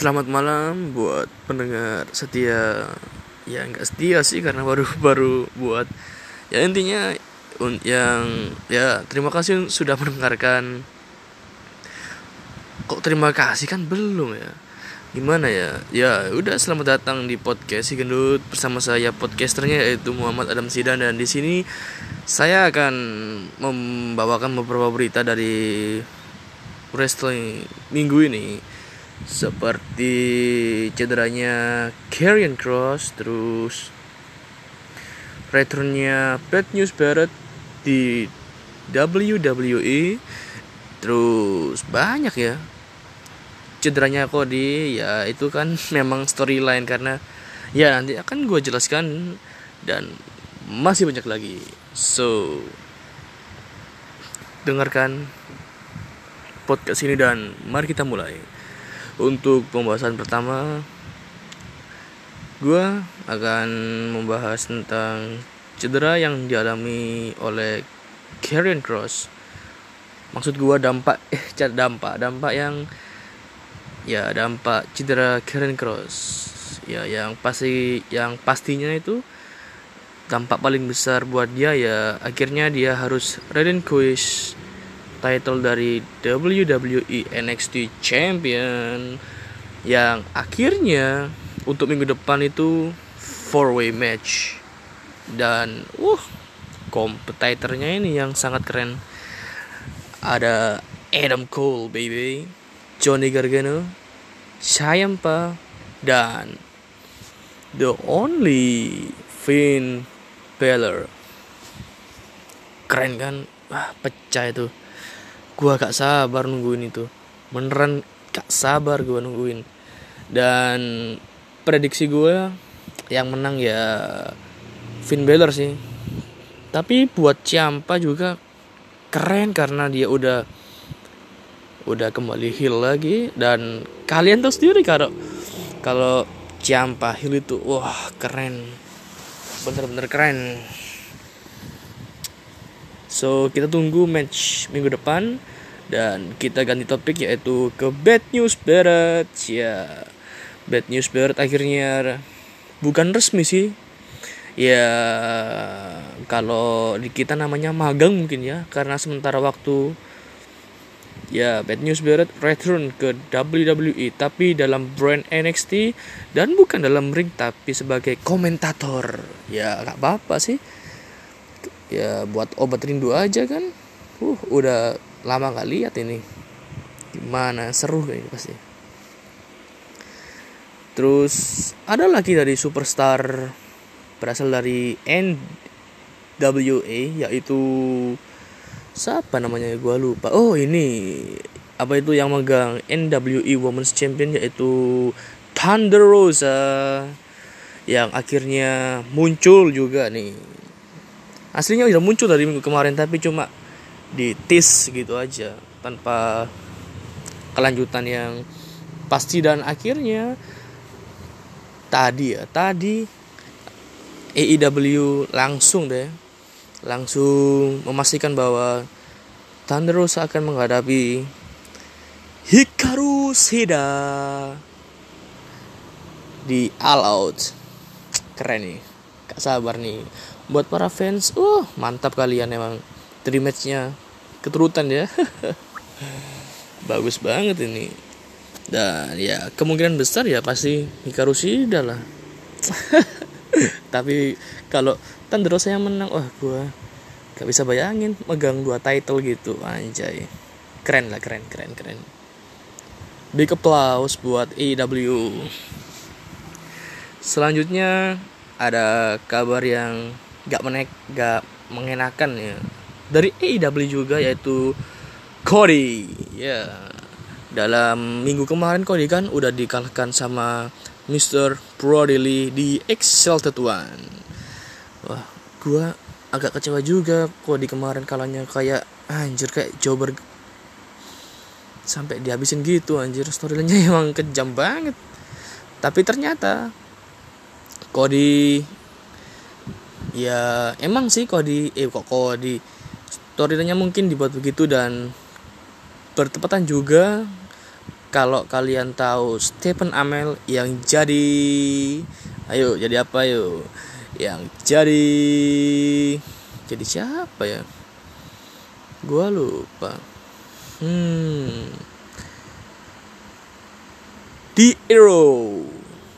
Selamat malam buat pendengar setia. Ya nggak setia sih karena baru baru buat. Ya intinya yang ya terima kasih sudah mendengarkan. Kok terima kasih? Kan belum ya. Gimana ya? Ya udah selamat datang di podcast si gendut bersama saya podcasternya yaitu Muhammad Adam Sidan dan di sini saya akan membawakan beberapa berita dari wrestling minggu ini seperti cederanya Karrion Cross terus returnnya Bad News Barrett di WWE terus banyak ya cederanya Cody. Ya itu kan memang storyline karena ya nanti akan gue jelaskan dan masih banyak lagi. So dengarkan podcast ini dan mari kita mulai untuk pembahasan pertama gue akan membahas tentang cedera yang dialami oleh Karrion Cross maksud gue dampak eh dampak. Dampak yang ya dampak cedera Karen Cross ya yang pasti yang pastinya itu dampak paling besar buat dia ya akhirnya dia harus relinquish title dari WWE NXT Champion yang akhirnya untuk minggu depan itu four way match dan uh kompetitornya ini yang sangat keren ada Adam Cole baby Johnny Gargano, Ciampa, dan the only Finn Balor. Keren kan? Wah, pecah itu. Gua gak sabar nungguin itu. Beneran gak sabar gua nungguin. Dan prediksi gue yang menang ya Finn Balor sih. Tapi buat Ciampa juga keren karena dia udah udah kembali heal lagi dan kalian tahu sendiri kalau kalau Ciampa heal itu wah keren bener-bener keren so kita tunggu match minggu depan dan kita ganti topik yaitu ke bad news Barrett ya bad news Barrett akhirnya bukan resmi sih ya kalau di kita namanya magang mungkin ya karena sementara waktu Ya, Bad News Barrett return ke WWE tapi dalam brand NXT dan bukan dalam ring tapi sebagai komentator. Ya, gak apa-apa sih. Ya, buat obat rindu aja kan. Uh, udah lama gak lihat ini. Gimana seru kayaknya pasti. Terus ada lagi dari superstar berasal dari NWA yaitu siapa namanya gue lupa oh ini apa itu yang megang NWE Women's Champion yaitu Thunder Rosa yang akhirnya muncul juga nih aslinya udah muncul dari minggu kemarin tapi cuma di tease gitu aja tanpa kelanjutan yang pasti dan akhirnya tadi ya tadi AEW langsung deh langsung memastikan bahwa Thunder Rosa akan menghadapi Hikaru Shida di All Out. Keren nih. Gak sabar nih. Buat para fans, uh mantap kalian emang. Dream matchnya keturutan ya. Bagus banget ini. Dan ya kemungkinan besar ya pasti Hikaru Shida lah. Tapi kalau Rosa yang menang, wah gue gak bisa bayangin megang dua title gitu, anjay. Keren lah, keren, keren, keren. Big applause buat AEW. Selanjutnya ada kabar yang gak menek, gak mengenakan ya. Dari AEW juga yaitu Cody. Ya. Dalam minggu kemarin Cody kan udah dikalahkan sama Mr. Brody di Exalted One. Wah, gua agak kecewa juga di kemarin kalanya kayak anjir kayak jobber sampai dihabisin gitu anjir storyline emang kejam banget. Tapi ternyata Cody ya emang sih Cody eh kok Cody storyline mungkin dibuat begitu dan bertepatan juga. Kalau kalian tahu Stephen Amell yang jadi ayo jadi apa yuk yang jadi jadi siapa ya? Gua lupa. Hmm. The Arrow.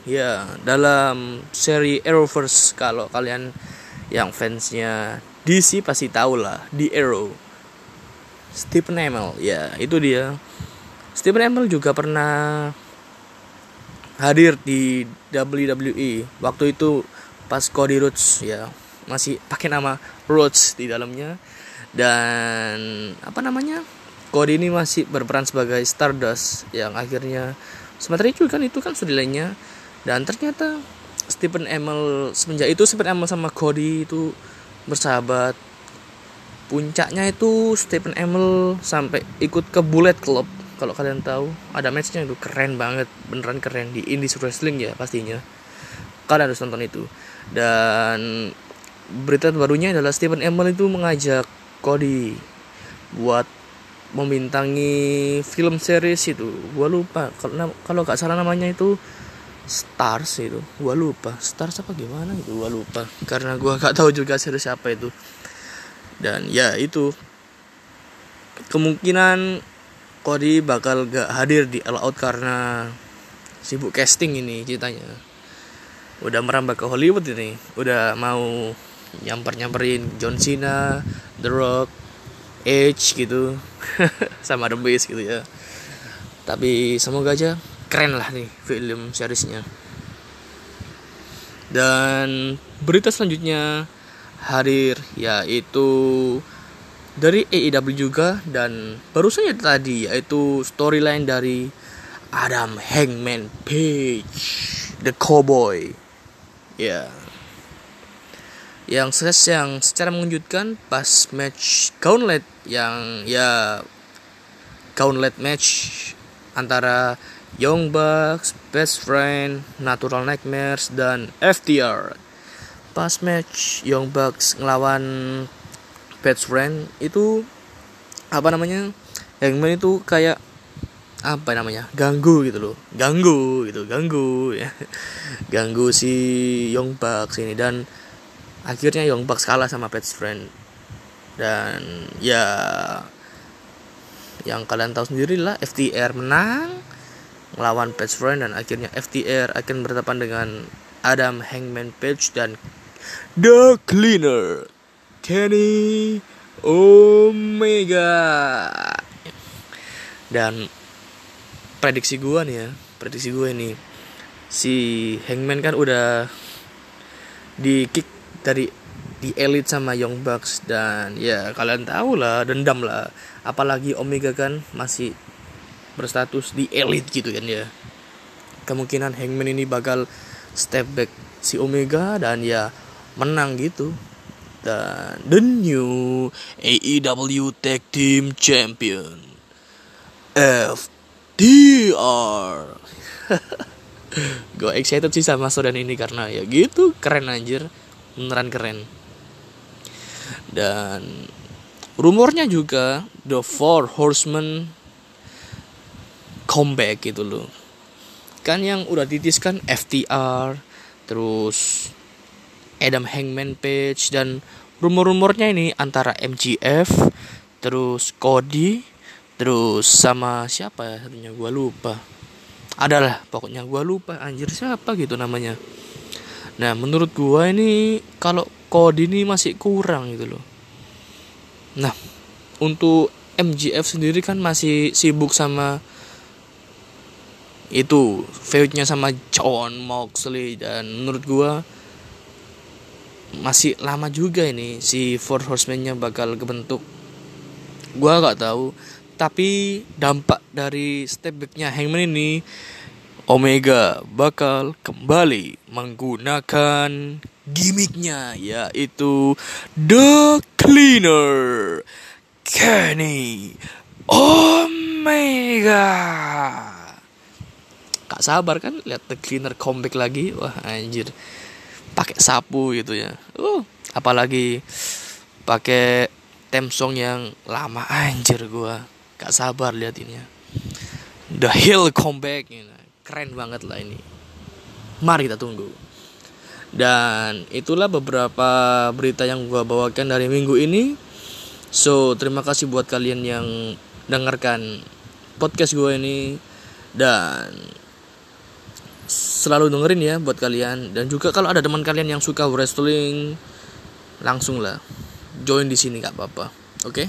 Ya dalam seri Arrowverse kalau kalian yang fansnya DC pasti tahu lah The Arrow. Stephen Amell ya itu dia. Stephen Amell juga pernah hadir di WWE waktu itu pas Cody Rhodes ya masih pakai nama Rhodes di dalamnya. Dan apa namanya Cody ini masih berperan sebagai Stardust yang akhirnya sementara itu kan itu kan lainnya. Dan ternyata Stephen Amell semenjak itu Stephen Amell sama Cody itu bersahabat. Puncaknya itu Stephen Amell sampai ikut ke Bullet Club kalau kalian tahu. Ada matchnya itu keren banget. Beneran keren di indie wrestling ya pastinya. Kalian harus nonton itu. Dan berita barunya adalah Stephen Amell itu mengajak Cody buat membintangi film series itu. Gua lupa kalau kalau nggak salah namanya itu Stars itu. Gua lupa. Stars apa gimana itu gua lupa. Karena gua gak tahu juga series apa itu. Dan ya itu. Kemungkinan Cody bakal gak hadir di All Out karena sibuk casting ini ceritanya. Udah merambah ke Hollywood ini. Udah mau nyamper nyamperin John Cena The Rock Edge gitu. Sama The Beast gitu ya. Tapi semoga aja keren lah nih film seriesnya dan berita selanjutnya hadir yaitu dari AEW juga dan baru saja tadi yaitu storyline dari Adam Hangman Page the Cowboy ya yeah. yang yang secara mengejutkan pas match gauntlet yang ya gauntlet match antara Young Bucks, Best Friend, Natural Nightmares dan FTR. Pas match Young Bucks ngelawan best friend itu apa namanya Hangman itu kayak apa namanya ganggu gitu loh. Ganggu gitu ganggu ya. Ganggu si Young Bucks ini dan akhirnya Young Bucks kalah sama best friend. Dan ya yang kalian tahu sendiri lah FTR menang melawan best friend dan akhirnya FTR akan berhadapan dengan Adam Hangman Page dan The Cleaner Kenny Omega. Dan prediksi gue nih ya prediksi gue ini si Hangman kan udah di kick dari di elite sama Young Bucks dan ya kalian tahu lah dendam lah apalagi Omega kan masih berstatus di elite gitu kan ya. Kemungkinan Hangman ini bakal step back si Omega dan ya menang gitu. Dan the new AEW Tag Team Champion FTR gue excited sih sama sodan ini karena ya gitu keren anjir. Beneran keren. Dan rumornya juga The Four Horsemen comeback gitu loh. Kan yang udah ditiskan FTR terus Adam Hangman Page dan rumor-rumornya ini antara MGF terus Cody terus sama siapa ya? Satunya gue lupa. Adalah pokoknya gue lupa anjir siapa gitu namanya. Nah menurut gue ini kalau Cody ini masih kurang gitu loh nah untuk MGF sendiri kan masih sibuk sama itu feudnya sama John Moxley dan menurut gue masih lama juga ini si Four Horsemen-nya bakal kebentuk. Gua gak tahu, tapi dampak dari step back-nya Hangman ini Omega bakal kembali menggunakan gimmicknya yaitu The Cleaner. Kenny Omega. Gak sabar kan lihat The Cleaner comeback lagi. Wah anjir. Pakai sapu gitu ya. Uh apalagi pakai tem song yang lama. Anjir gua. Gak sabar lihat ini ya. The Hill comeback. Keren banget lah ini. Mari kita tunggu dan itulah beberapa berita yang gue bawakan dari minggu ini. So terima kasih buat kalian yang dengarkan podcast gue ini. Dan selalu dengerin ya buat kalian. Dan juga kalau ada teman kalian yang suka wrestling langsung lah. Join di sini gak apa-apa. Oke? Okay?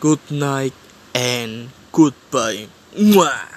good night and goodbye. Mwah.